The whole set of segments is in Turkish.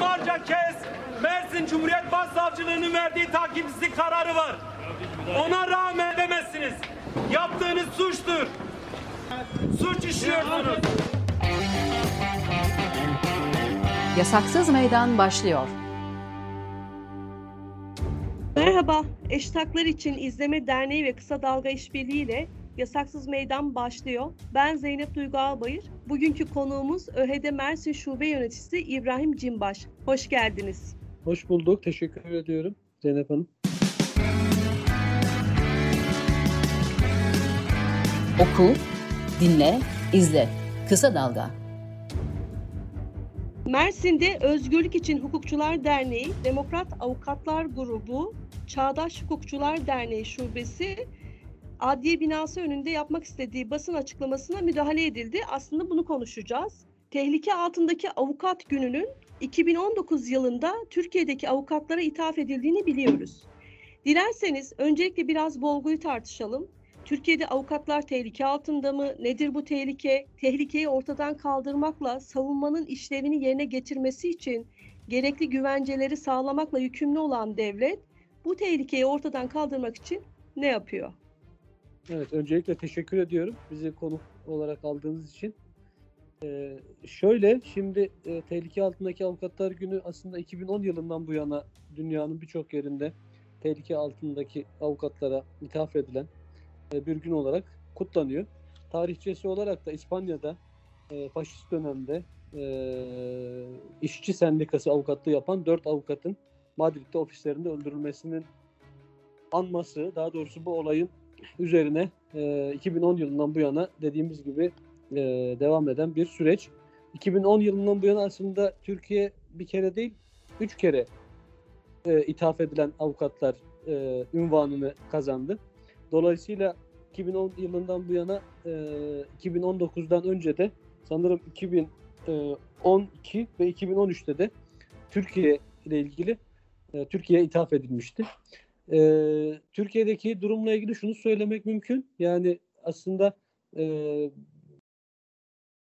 onlarca kez Mersin Cumhuriyet Başsavcılığı'nın verdiği takipsizlik kararı var. Ona rağmen demezsiniz. Yaptığınız suçtur. Suç işliyorsunuz. Yasaksız Meydan başlıyor. Merhaba, Eşit Haklar İçin İzleme Derneği ve Kısa Dalga İşbirliği ile Yasaksız Meydan başlıyor. Ben Zeynep Duygu Albayır. Bugünkü konuğumuz ÖHD Mersin Şube Yöneticisi İbrahim Cimbaş. Hoş geldiniz. Hoş bulduk. Teşekkür ediyorum Zeynep Hanım. Oku, dinle, izle. Kısa Dalga. Mersin'de Özgürlük İçin Hukukçular Derneği, Demokrat Avukatlar Grubu, Çağdaş Hukukçular Derneği Şubesi adliye binası önünde yapmak istediği basın açıklamasına müdahale edildi. Aslında bunu konuşacağız. Tehlike altındaki avukat gününün 2019 yılında Türkiye'deki avukatlara ithaf edildiğini biliyoruz. Dilerseniz öncelikle biraz bu olguyu tartışalım. Türkiye'de avukatlar tehlike altında mı? Nedir bu tehlike? Tehlikeyi ortadan kaldırmakla savunmanın işlevini yerine getirmesi için gerekli güvenceleri sağlamakla yükümlü olan devlet bu tehlikeyi ortadan kaldırmak için ne yapıyor? Evet, öncelikle teşekkür ediyorum bizi konuk olarak aldığınız için. Ee, şöyle, şimdi e, tehlike altındaki avukatlar günü aslında 2010 yılından bu yana dünyanın birçok yerinde tehlike altındaki avukatlara ithaf edilen e, bir gün olarak kutlanıyor. Tarihçesi olarak da İspanya'da e, faşist dönemde e, işçi sendikası avukatlığı yapan dört avukatın Madrid'de ofislerinde öldürülmesinin anması, daha doğrusu bu olayın üzerine e, 2010 yılından bu yana dediğimiz gibi e, devam eden bir süreç. 2010 yılından bu yana aslında Türkiye bir kere değil, üç kere e, ithaf edilen avukatlar e, ünvanını kazandı. Dolayısıyla 2010 yılından bu yana e, 2019'dan önce de sanırım 2012 ve 2013'te de Türkiye ile ilgili e, Türkiye'ye ithaf edilmişti. E, Türkiye'deki durumla ilgili şunu söylemek mümkün. Yani aslında e,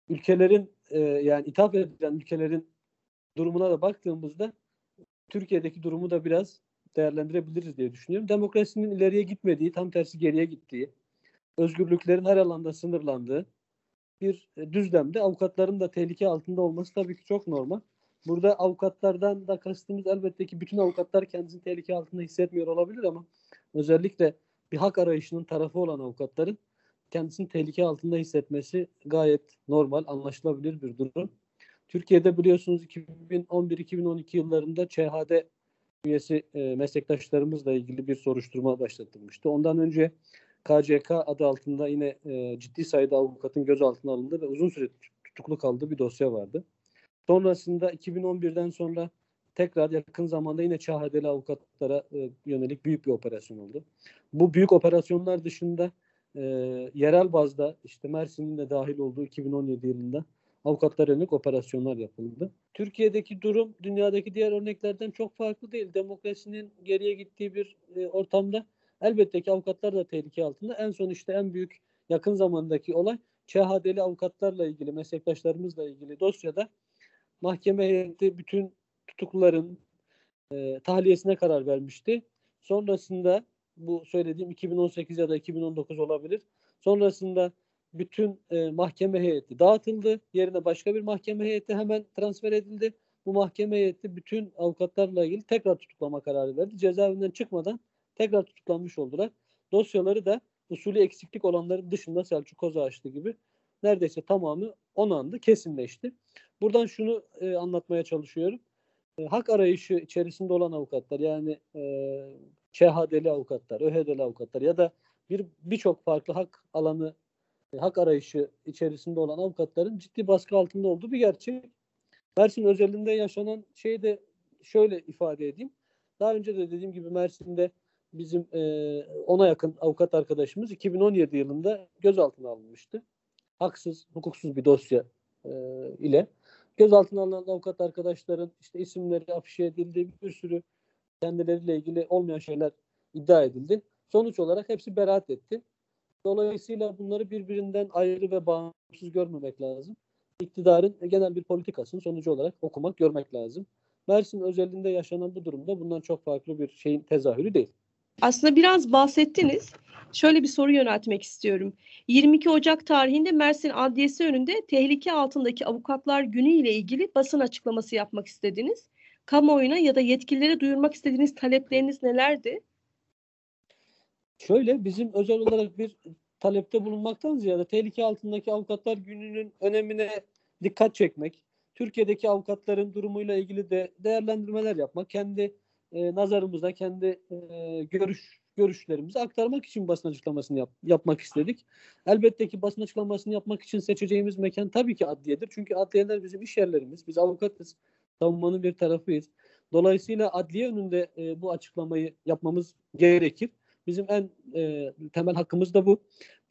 ülkelerin e, yani ithaf edilen ülkelerin durumuna da baktığımızda Türkiye'deki durumu da biraz değerlendirebiliriz diye düşünüyorum. Demokrasinin ileriye gitmediği, tam tersi geriye gittiği, özgürlüklerin her alanda sınırlandığı bir düzlemde avukatların da tehlike altında olması tabii ki çok normal. Burada avukatlardan da kastımız elbette ki bütün avukatlar kendisini tehlike altında hissetmiyor olabilir ama özellikle bir hak arayışının tarafı olan avukatların kendisini tehlike altında hissetmesi gayet normal, anlaşılabilir bir durum. Türkiye'de biliyorsunuz 2011-2012 yıllarında ÇHD üyesi e, meslektaşlarımızla ilgili bir soruşturma başlatılmıştı. Ondan önce KCK adı altında yine e, ciddi sayıda avukatın gözaltına alındı ve uzun süre tutuklu kaldığı bir dosya vardı. Sonrasında 2011'den sonra tekrar yakın zamanda yine ÇHD'li avukatlara e, yönelik büyük bir operasyon oldu. Bu büyük operasyonlar dışında e, yerel bazda işte Mersin'in de dahil olduğu 2017 yılında avukatlar yönelik operasyonlar yapıldı. Türkiye'deki durum dünyadaki diğer örneklerden çok farklı değil. Demokrasinin geriye gittiği bir e, ortamda elbette ki avukatlar da tehlike altında. En son işte en büyük yakın zamandaki olay ÇHD'li avukatlarla ilgili, meslektaşlarımızla ilgili dosyada mahkeme heyeti bütün tutukluların e, tahliyesine karar vermişti. Sonrasında bu söylediğim 2018 ya da 2019 olabilir. Sonrasında bütün e, mahkeme heyeti dağıtıldı. Yerine başka bir mahkeme heyeti hemen transfer edildi. Bu mahkeme heyeti bütün avukatlarla ilgili tekrar tutuklama kararı verdi. Cezaevinden çıkmadan tekrar tutuklanmış oldular. Dosyaları da usulü eksiklik olanların dışında Selçuk Kozağaçlı gibi neredeyse tamamı onandı, kesinleşti. Buradan şunu e, anlatmaya çalışıyorum. E, hak arayışı içerisinde olan avukatlar yani e, ÇHD'li avukatlar, ÖHD'li avukatlar ya da bir birçok farklı hak alanı, e, hak arayışı içerisinde olan avukatların ciddi baskı altında olduğu bir gerçek. Mersin özelinde yaşanan şeyi de şöyle ifade edeyim. Daha önce de dediğim gibi Mersin'de bizim e, ona yakın avukat arkadaşımız 2017 yılında gözaltına alınmıştı. Haksız, hukuksuz bir dosya e, ile gözaltına alınan avukat arkadaşların işte isimleri afişe edildi, bir sürü kendileriyle ilgili olmayan şeyler iddia edildi. Sonuç olarak hepsi beraat etti. Dolayısıyla bunları birbirinden ayrı ve bağımsız görmemek lazım. İktidarın genel bir politikasının sonucu olarak okumak, görmek lazım. Mersin özelinde yaşanan bu durumda bundan çok farklı bir şeyin tezahürü değil. Aslında biraz bahsettiniz. Şöyle bir soru yöneltmek istiyorum. 22 Ocak tarihinde Mersin Adliyesi önünde tehlike altındaki avukatlar günü ile ilgili basın açıklaması yapmak istediniz. Kamuoyuna ya da yetkililere duyurmak istediğiniz talepleriniz nelerdi? Şöyle bizim özel olarak bir talepte bulunmaktan ziyade tehlike altındaki avukatlar gününün önemine dikkat çekmek, Türkiye'deki avukatların durumuyla ilgili de değerlendirmeler yapmak, kendi e, nazarımıza, kendi e, görüş görüşlerimizi aktarmak için basın açıklamasını yap- yapmak istedik. Elbette ki basın açıklamasını yapmak için seçeceğimiz mekan tabii ki adliyedir. Çünkü adliyeler bizim iş yerlerimiz. Biz avukatız. Savunmanın bir tarafıyız. Dolayısıyla adliye önünde e, bu açıklamayı yapmamız gerekir. Bizim en e, temel hakkımız da bu.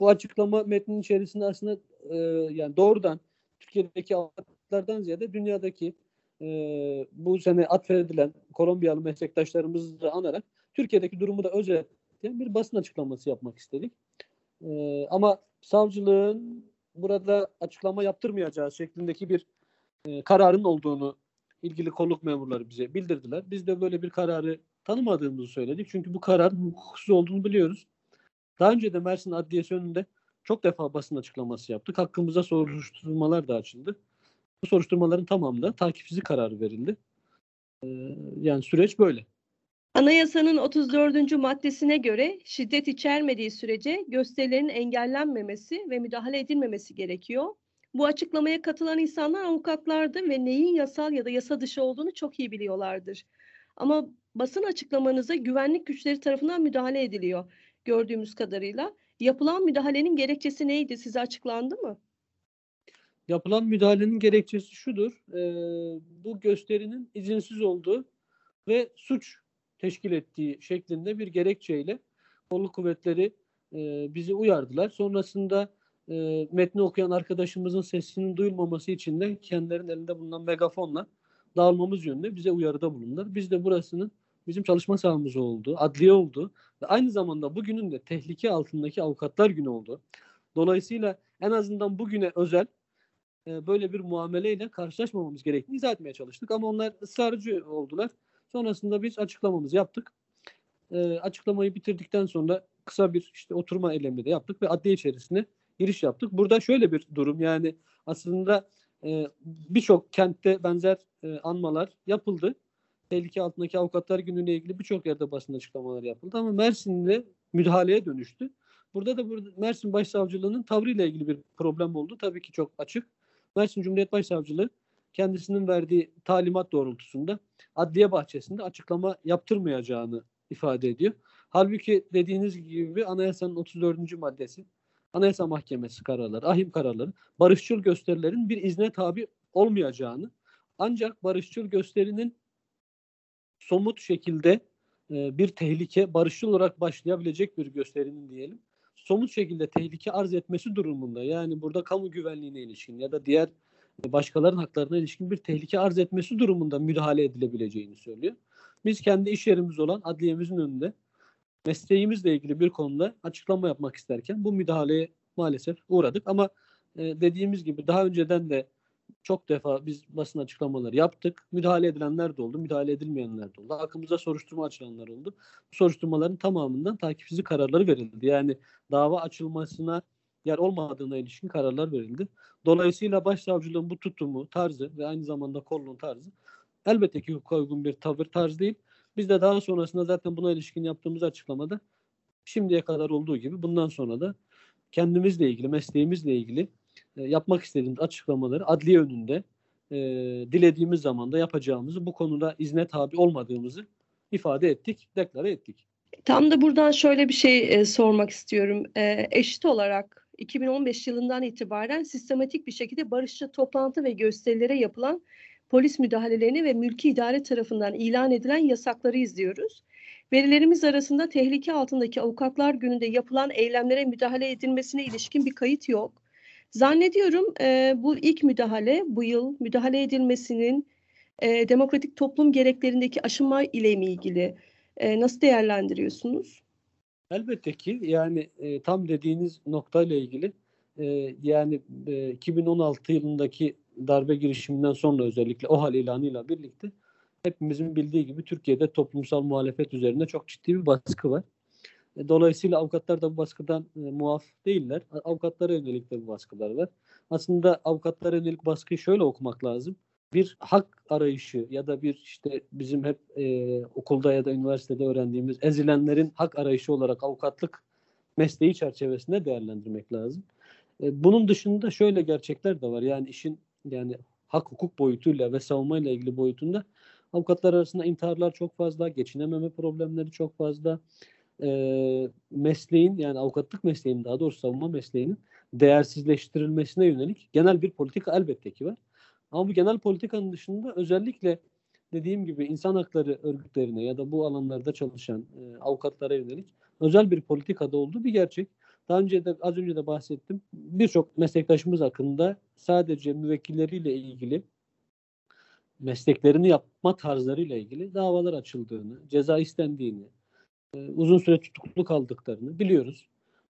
Bu açıklama metninin içerisinde aslında e, yani doğrudan Türkiye'deki avukatlardan ziyade dünyadaki e, bu sene atfedilen Kolombiyalı meslektaşlarımızı da anarak Türkiye'deki durumu da özetleyen bir basın açıklaması yapmak istedik. E, ama savcılığın burada açıklama yaptırmayacağı şeklindeki bir e, kararın olduğunu ilgili kolluk memurları bize bildirdiler. Biz de böyle bir kararı tanımadığımızı söyledik. Çünkü bu kararın hukuksuz olduğunu biliyoruz. Daha önce de Mersin Adliyesi önünde çok defa basın açıklaması yaptık. Hakkımıza soruşturmalar da açıldı. Bu soruşturmaların tamamında takipsizlik kararı verildi. Ee, yani süreç böyle. Anayasanın 34. maddesine göre şiddet içermediği sürece gösterilerin engellenmemesi ve müdahale edilmemesi gerekiyor. Bu açıklamaya katılan insanlar avukatlardı ve neyin yasal ya da yasa dışı olduğunu çok iyi biliyorlardır. Ama basın açıklamanıza güvenlik güçleri tarafından müdahale ediliyor gördüğümüz kadarıyla. Yapılan müdahalenin gerekçesi neydi? Size açıklandı mı? Yapılan müdahalenin gerekçesi şudur. e, bu gösterinin izinsiz olduğu ve suç teşkil ettiği şeklinde bir gerekçeyle kolluk kuvvetleri e, bizi uyardılar. Sonrasında e, metni okuyan arkadaşımızın sesinin duyulmaması için de kendilerinin elinde bulunan megafonla dağılmamız yönünde bize uyarıda bulundular. Biz de burasının bizim çalışma sahamız oldu, adliye oldu ve aynı zamanda bugünün de tehlike altındaki avukatlar günü oldu. Dolayısıyla en azından bugüne özel e, böyle bir muameleyle karşılaşmamamız gerektiğini izah etmeye çalıştık. Ama onlar ısrarcı oldular. Sonrasında biz açıklamamızı yaptık. E, açıklamayı bitirdikten sonra kısa bir işte oturma eylemi de yaptık ve adliye içerisine giriş yaptık. Burada şöyle bir durum yani aslında e, birçok kentte benzer e, anmalar yapıldı. Tehlike altındaki avukatlar günüyle ilgili birçok yerde basın açıklamaları yapıldı ama Mersin'de müdahaleye dönüştü. Burada da burada Mersin Başsavcılığı'nın tavrıyla ilgili bir problem oldu. Tabii ki çok açık. Mersin Cumhuriyet Başsavcılığı kendisinin verdiği talimat doğrultusunda adliye bahçesinde açıklama yaptırmayacağını ifade ediyor. Halbuki dediğiniz gibi anayasanın 34. maddesi Anayasa Mahkemesi kararları, ahim kararları barışçıl gösterilerin bir izne tabi olmayacağını ancak barışçıl gösterinin somut şekilde e, bir tehlike barışçıl olarak başlayabilecek bir gösterinin diyelim somut şekilde tehlike arz etmesi durumunda yani burada kamu güvenliğine ilişkin ya da diğer başkalarının haklarına ilişkin bir tehlike arz etmesi durumunda müdahale edilebileceğini söylüyor. Biz kendi iş yerimiz olan adliyemizin önünde mesleğimizle ilgili bir konuda açıklama yapmak isterken bu müdahaleye maalesef uğradık ama e, dediğimiz gibi daha önceden de çok defa biz basın açıklamaları yaptık. Müdahale edilenler de oldu, müdahale edilmeyenler de oldu. Hakkımızda soruşturma açılanlar oldu. Bu soruşturmaların tamamından takipsizlik kararları verildi. Yani dava açılmasına yer olmadığına ilişkin kararlar verildi. Dolayısıyla başsavcılığın bu tutumu, tarzı ve aynı zamanda kolluğun tarzı elbette ki hukuka uygun bir tavır tarz değil. Biz de daha sonrasında zaten buna ilişkin yaptığımız açıklamada şimdiye kadar olduğu gibi bundan sonra da kendimizle ilgili, mesleğimizle ilgili e, yapmak istediğimiz açıklamaları adliye önünde e, dilediğimiz zaman da yapacağımızı, bu konuda izne tabi olmadığımızı ifade ettik, deklare ettik. Tam da buradan şöyle bir şey e, sormak istiyorum. E, eşit olarak 2015 yılından itibaren sistematik bir şekilde barışçı toplantı ve gösterilere yapılan polis müdahalelerini ve mülki idare tarafından ilan edilen yasakları izliyoruz. Verilerimiz arasında tehlike altındaki avukatlar gününde yapılan eylemlere müdahale edilmesine ilişkin bir kayıt yok. Zannediyorum e, bu ilk müdahale bu yıl müdahale edilmesinin e, demokratik toplum gereklerindeki aşama ile mi ilgili? E, nasıl değerlendiriyorsunuz? Elbette ki yani e, tam dediğiniz noktayla ilgili e, yani e, 2016 yılındaki darbe girişiminden sonra özellikle o hal ilanıyla birlikte hepimizin bildiği gibi Türkiye'de toplumsal muhalefet üzerinde çok ciddi bir baskı var. E, Dolayısıyla avukatlar da bu baskıdan e, muaf değiller. Avukatlara yönelik de bu baskılar var. Aslında avukatlara yönelik baskıyı şöyle okumak lazım. Bir hak arayışı ya da bir işte bizim hep e, okulda ya da üniversitede öğrendiğimiz ezilenlerin hak arayışı olarak avukatlık mesleği çerçevesinde değerlendirmek lazım. E, bunun dışında şöyle gerçekler de var. Yani işin yani hak hukuk boyutuyla ve savunmayla ilgili boyutunda avukatlar arasında intiharlar çok fazla, geçinememe problemleri çok fazla. E, mesleğin yani avukatlık mesleğinin daha doğrusu savunma mesleğinin değersizleştirilmesine yönelik genel bir politika elbette ki var. Ama bu genel politikanın dışında özellikle dediğim gibi insan hakları örgütlerine ya da bu alanlarda çalışan e, avukatlara yönelik özel bir politikada olduğu bir gerçek. Daha önce de az önce de bahsettim. Birçok meslektaşımız hakkında sadece müvekkilleriyle ilgili mesleklerini yapma tarzlarıyla ilgili davalar açıldığını, ceza istendiğini, uzun süre tutuklu kaldıklarını biliyoruz.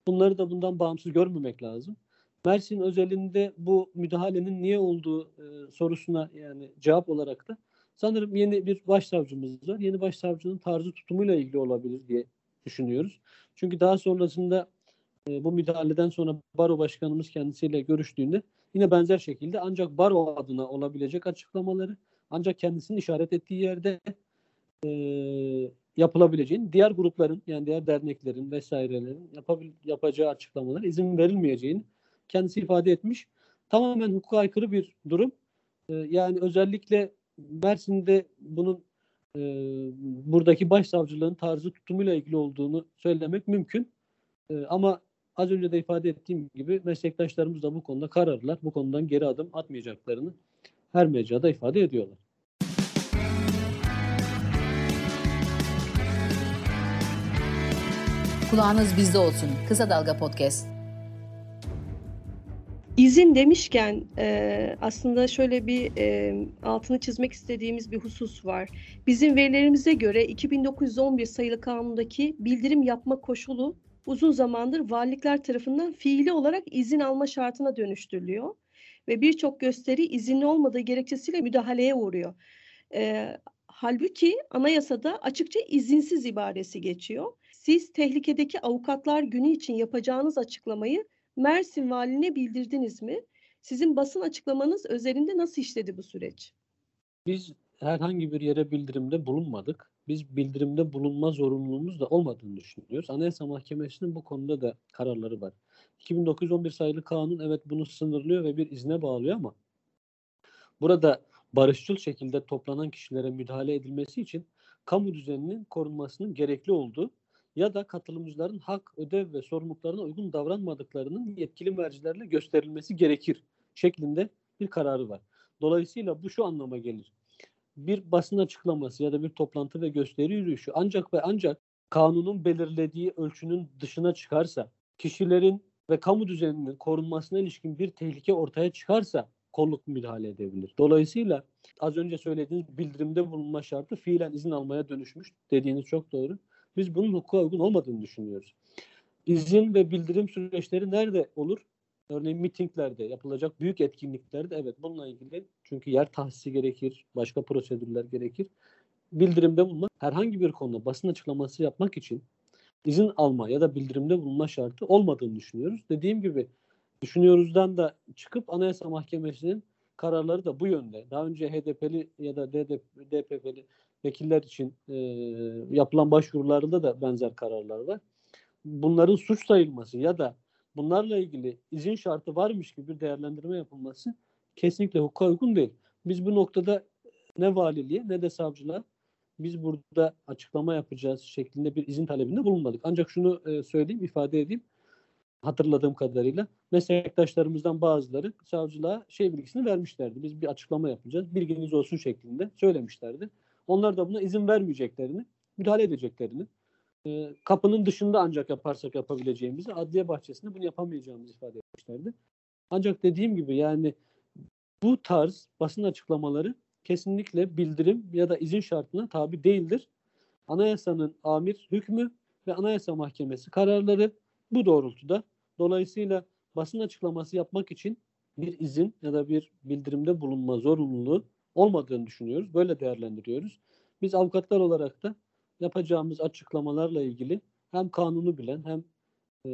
Bunları da bundan bağımsız görmemek lazım. Mersin özelinde bu müdahalenin niye olduğu e, sorusuna yani cevap olarak da sanırım yeni bir başsavcımız var. Yeni başsavcının tarzı tutumuyla ilgili olabilir diye düşünüyoruz. Çünkü daha sonrasında e, bu müdahaleden sonra baro başkanımız kendisiyle görüştüğünde yine benzer şekilde ancak baro adına olabilecek açıklamaları ancak kendisinin işaret ettiği yerde e, yapılabileceğini, diğer grupların yani diğer derneklerin vesairelerin yapabil, yapacağı açıklamalar izin verilmeyeceğini kendisi ifade etmiş. Tamamen hukuka aykırı bir durum. E, yani özellikle Mersin'de bunun e, buradaki başsavcılığın tarzı tutumuyla ilgili olduğunu söylemek mümkün. E, ama az önce de ifade ettiğim gibi meslektaşlarımız da bu konuda kararlılar. Bu konudan geri adım atmayacaklarını her mecrada ifade ediyorlar. Kulağınız bizde olsun. Kısa Dalga Podcast. İzin demişken e, aslında şöyle bir e, altını çizmek istediğimiz bir husus var. Bizim verilerimize göre 2911 sayılı kanundaki bildirim yapma koşulu uzun zamandır valilikler tarafından fiili olarak izin alma şartına dönüştürülüyor ve birçok gösteri izinli olmadığı gerekçesiyle müdahaleye uğruyor. E, halbuki anayasada açıkça izinsiz ibaresi geçiyor. Siz tehlikedeki avukatlar günü için yapacağınız açıklamayı Mersin Valine bildirdiniz mi? Sizin basın açıklamanız özelinde nasıl işledi bu süreç? Biz herhangi bir yere bildirimde bulunmadık. Biz bildirimde bulunma zorunluluğumuz da olmadığını düşünüyoruz. Anayasa Mahkemesi'nin bu konuda da kararları var. 2911 sayılı kanun evet bunu sınırlıyor ve bir izne bağlıyor ama burada barışçıl şekilde toplanan kişilere müdahale edilmesi için kamu düzeninin korunmasının gerekli olduğu ya da katılımcıların hak, ödev ve sorumluluklarına uygun davranmadıklarının yetkili mercilerle gösterilmesi gerekir şeklinde bir kararı var. Dolayısıyla bu şu anlama gelir. Bir basın açıklaması ya da bir toplantı ve gösteri yürüyüşü ancak ve ancak kanunun belirlediği ölçünün dışına çıkarsa, kişilerin ve kamu düzeninin korunmasına ilişkin bir tehlike ortaya çıkarsa kolluk müdahale edebilir. Dolayısıyla az önce söylediğiniz bildirimde bulunma şartı fiilen izin almaya dönüşmüş. Dediğiniz çok doğru. Biz bunun hukuka uygun olmadığını düşünüyoruz. İzin ve bildirim süreçleri nerede olur? Örneğin mitinglerde, yapılacak büyük etkinliklerde evet bununla ilgili çünkü yer tahsisi gerekir, başka prosedürler gerekir. Bildirimde bulunmak herhangi bir konuda basın açıklaması yapmak için izin alma ya da bildirimde bulunma şartı olmadığını düşünüyoruz. Dediğim gibi düşünüyoruzdan da çıkıp Anayasa Mahkemesi'nin kararları da bu yönde. Daha önce HDP'li ya da DPP'li vekiller için e, yapılan başvurularında da benzer kararlar var. Bunların suç sayılması ya da bunlarla ilgili izin şartı varmış gibi bir değerlendirme yapılması kesinlikle hukuka uygun değil. Biz bu noktada ne valiliğe ne de savcılığa biz burada açıklama yapacağız şeklinde bir izin talebinde bulunmadık. Ancak şunu e, söyleyeyim, ifade edeyim. Hatırladığım kadarıyla meslektaşlarımızdan bazıları savcılığa şey bilgisini vermişlerdi. Biz bir açıklama yapacağız, bilginiz olsun şeklinde söylemişlerdi. Onlar da buna izin vermeyeceklerini, müdahale edeceklerini, e, kapının dışında ancak yaparsak yapabileceğimizi, adliye bahçesinde bunu yapamayacağımızı ifade etmişlerdi. Ancak dediğim gibi yani bu tarz basın açıklamaları kesinlikle bildirim ya da izin şartına tabi değildir. Anayasanın amir hükmü ve Anayasa Mahkemesi kararları bu doğrultuda. Dolayısıyla basın açıklaması yapmak için bir izin ya da bir bildirimde bulunma zorunluluğu olmadığını düşünüyoruz. Böyle değerlendiriyoruz. Biz avukatlar olarak da yapacağımız açıklamalarla ilgili hem kanunu bilen hem e,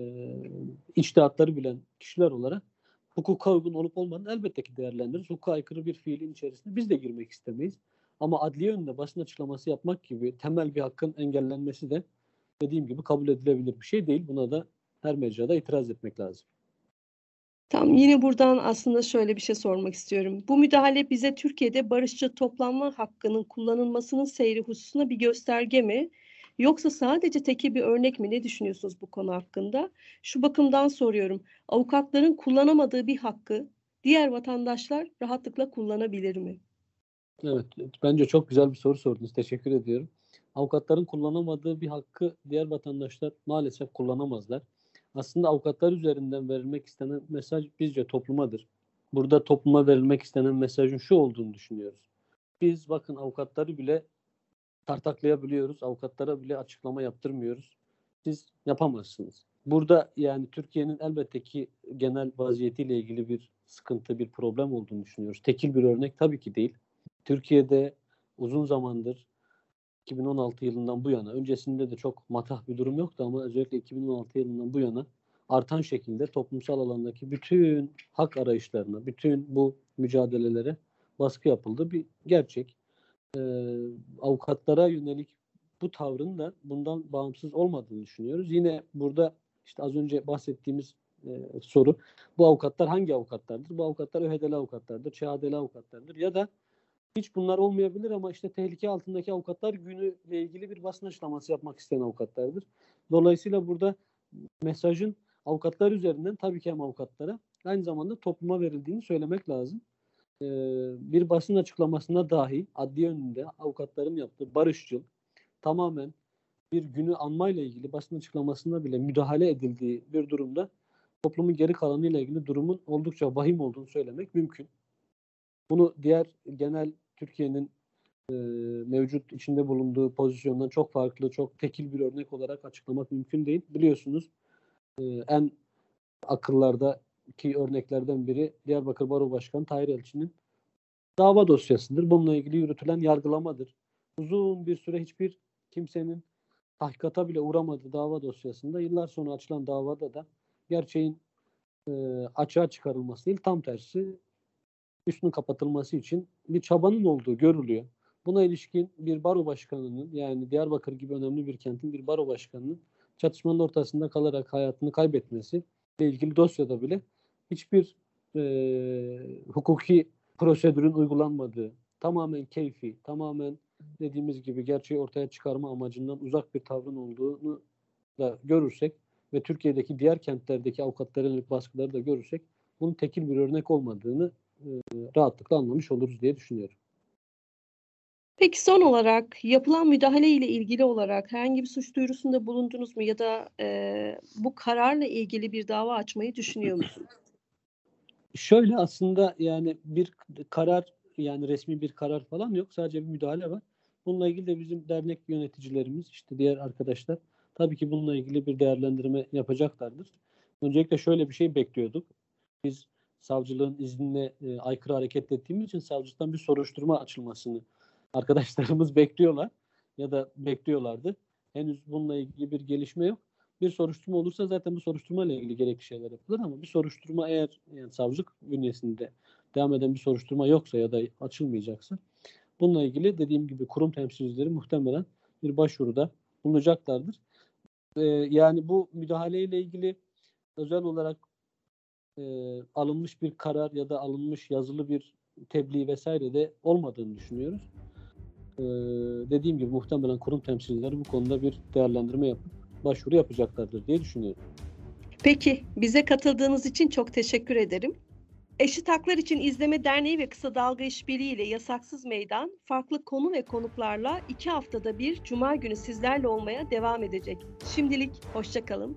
içtihatları bilen kişiler olarak hukuka uygun olup olmadığını elbette ki değerlendiririz. Hukuka aykırı bir fiilin içerisinde biz de girmek istemeyiz. Ama adliye önünde basın açıklaması yapmak gibi temel bir hakkın engellenmesi de dediğim gibi kabul edilebilir bir şey değil. Buna da her mecrada itiraz etmek lazım. Tam yine buradan aslında şöyle bir şey sormak istiyorum. Bu müdahale bize Türkiye'de barışçı toplanma hakkının kullanılmasının seyri hususuna bir gösterge mi? Yoksa sadece teki bir örnek mi? Ne düşünüyorsunuz bu konu hakkında? Şu bakımdan soruyorum. Avukatların kullanamadığı bir hakkı diğer vatandaşlar rahatlıkla kullanabilir mi? Evet, bence çok güzel bir soru sordunuz. Teşekkür ediyorum. Avukatların kullanamadığı bir hakkı diğer vatandaşlar maalesef kullanamazlar. Aslında avukatlar üzerinden verilmek istenen mesaj bizce toplumadır. Burada topluma verilmek istenen mesajın şu olduğunu düşünüyoruz. Biz bakın avukatları bile tartaklayabiliyoruz. Avukatlara bile açıklama yaptırmıyoruz. Siz yapamazsınız. Burada yani Türkiye'nin elbette ki genel vaziyetiyle ilgili bir sıkıntı, bir problem olduğunu düşünüyoruz. Tekil bir örnek tabii ki değil. Türkiye'de uzun zamandır 2016 yılından bu yana, öncesinde de çok matah bir durum yoktu ama özellikle 2016 yılından bu yana artan şekilde toplumsal alandaki bütün hak arayışlarına, bütün bu mücadelelere baskı yapıldı. Bir gerçek. Ee, avukatlara yönelik bu tavrın da bundan bağımsız olmadığını düşünüyoruz. Yine burada işte az önce bahsettiğimiz e, soru bu avukatlar hangi avukatlardır? Bu avukatlar ÖHD'li avukatlardır, ÇHD'li avukatlardır ya da hiç bunlar olmayabilir ama işte tehlike altındaki avukatlar günüyle ilgili bir basın açıklaması yapmak isteyen avukatlardır. Dolayısıyla burada mesajın avukatlar üzerinden tabii ki hem avukatlara aynı zamanda topluma verildiğini söylemek lazım. Ee, bir basın açıklamasında dahi adli önünde avukatların yaptığı barışçıl tamamen bir günü anmayla ilgili basın açıklamasında bile müdahale edildiği bir durumda toplumun geri kalanıyla ilgili durumun oldukça vahim olduğunu söylemek mümkün. Bunu diğer genel Türkiye'nin e, mevcut içinde bulunduğu pozisyondan çok farklı, çok tekil bir örnek olarak açıklamak mümkün değil. Biliyorsunuz e, en akıllardaki örneklerden biri Diyarbakır Baro Başkanı Tahir Elçi'nin dava dosyasıdır. Bununla ilgili yürütülen yargılamadır. Uzun bir süre hiçbir kimsenin tahkikata bile uğramadığı dava dosyasında yıllar sonra açılan davada da gerçeğin e, açığa çıkarılması değil tam tersi üstünün kapatılması için bir çabanın olduğu görülüyor. Buna ilişkin bir baro başkanının yani Diyarbakır gibi önemli bir kentin bir baro başkanının çatışmanın ortasında kalarak hayatını kaybetmesi ile ilgili dosyada bile hiçbir e, hukuki prosedürün uygulanmadığı, tamamen keyfi, tamamen dediğimiz gibi gerçeği ortaya çıkarma amacından uzak bir tavrın olduğunu da görürsek ve Türkiye'deki diğer kentlerdeki avukatların baskıları da görürsek bunun tekil bir örnek olmadığını rahatlıkla anlamış oluruz diye düşünüyorum. Peki son olarak yapılan müdahale ile ilgili olarak herhangi bir suç duyurusunda bulundunuz mu ya da e, bu kararla ilgili bir dava açmayı düşünüyor musunuz? Şöyle aslında yani bir karar yani resmi bir karar falan yok. Sadece bir müdahale var. Bununla ilgili de bizim dernek yöneticilerimiz işte diğer arkadaşlar tabii ki bununla ilgili bir değerlendirme yapacaklardır. Öncelikle şöyle bir şey bekliyorduk. Biz savcılığın iznine e, aykırı hareket ettiğimiz için savcılıktan bir soruşturma açılmasını arkadaşlarımız bekliyorlar ya da bekliyorlardı. Henüz bununla ilgili bir gelişme yok. Bir soruşturma olursa zaten bu soruşturma ile ilgili gerekli şeyler yapılır ama bir soruşturma eğer yani savcılık bünyesinde devam eden bir soruşturma yoksa ya da açılmayacaksa bununla ilgili dediğim gibi kurum temsilcileri muhtemelen bir başvuruda bulunacaklardır. Ee, yani bu müdahaleyle ilgili özel olarak e, alınmış bir karar ya da alınmış yazılı bir tebliğ vesaire de olmadığını düşünüyoruz. Ee, dediğim gibi muhtemelen kurum temsilcileri bu konuda bir değerlendirme yapıp başvuru yapacaklardır diye düşünüyorum. Peki, bize katıldığınız için çok teşekkür ederim. Eşit Haklar İçin İzleme Derneği ve Kısa Dalga İşbirliği ile Yasaksız Meydan, farklı konu ve konuklarla iki haftada bir Cuma günü sizlerle olmaya devam edecek. Şimdilik hoşçakalın.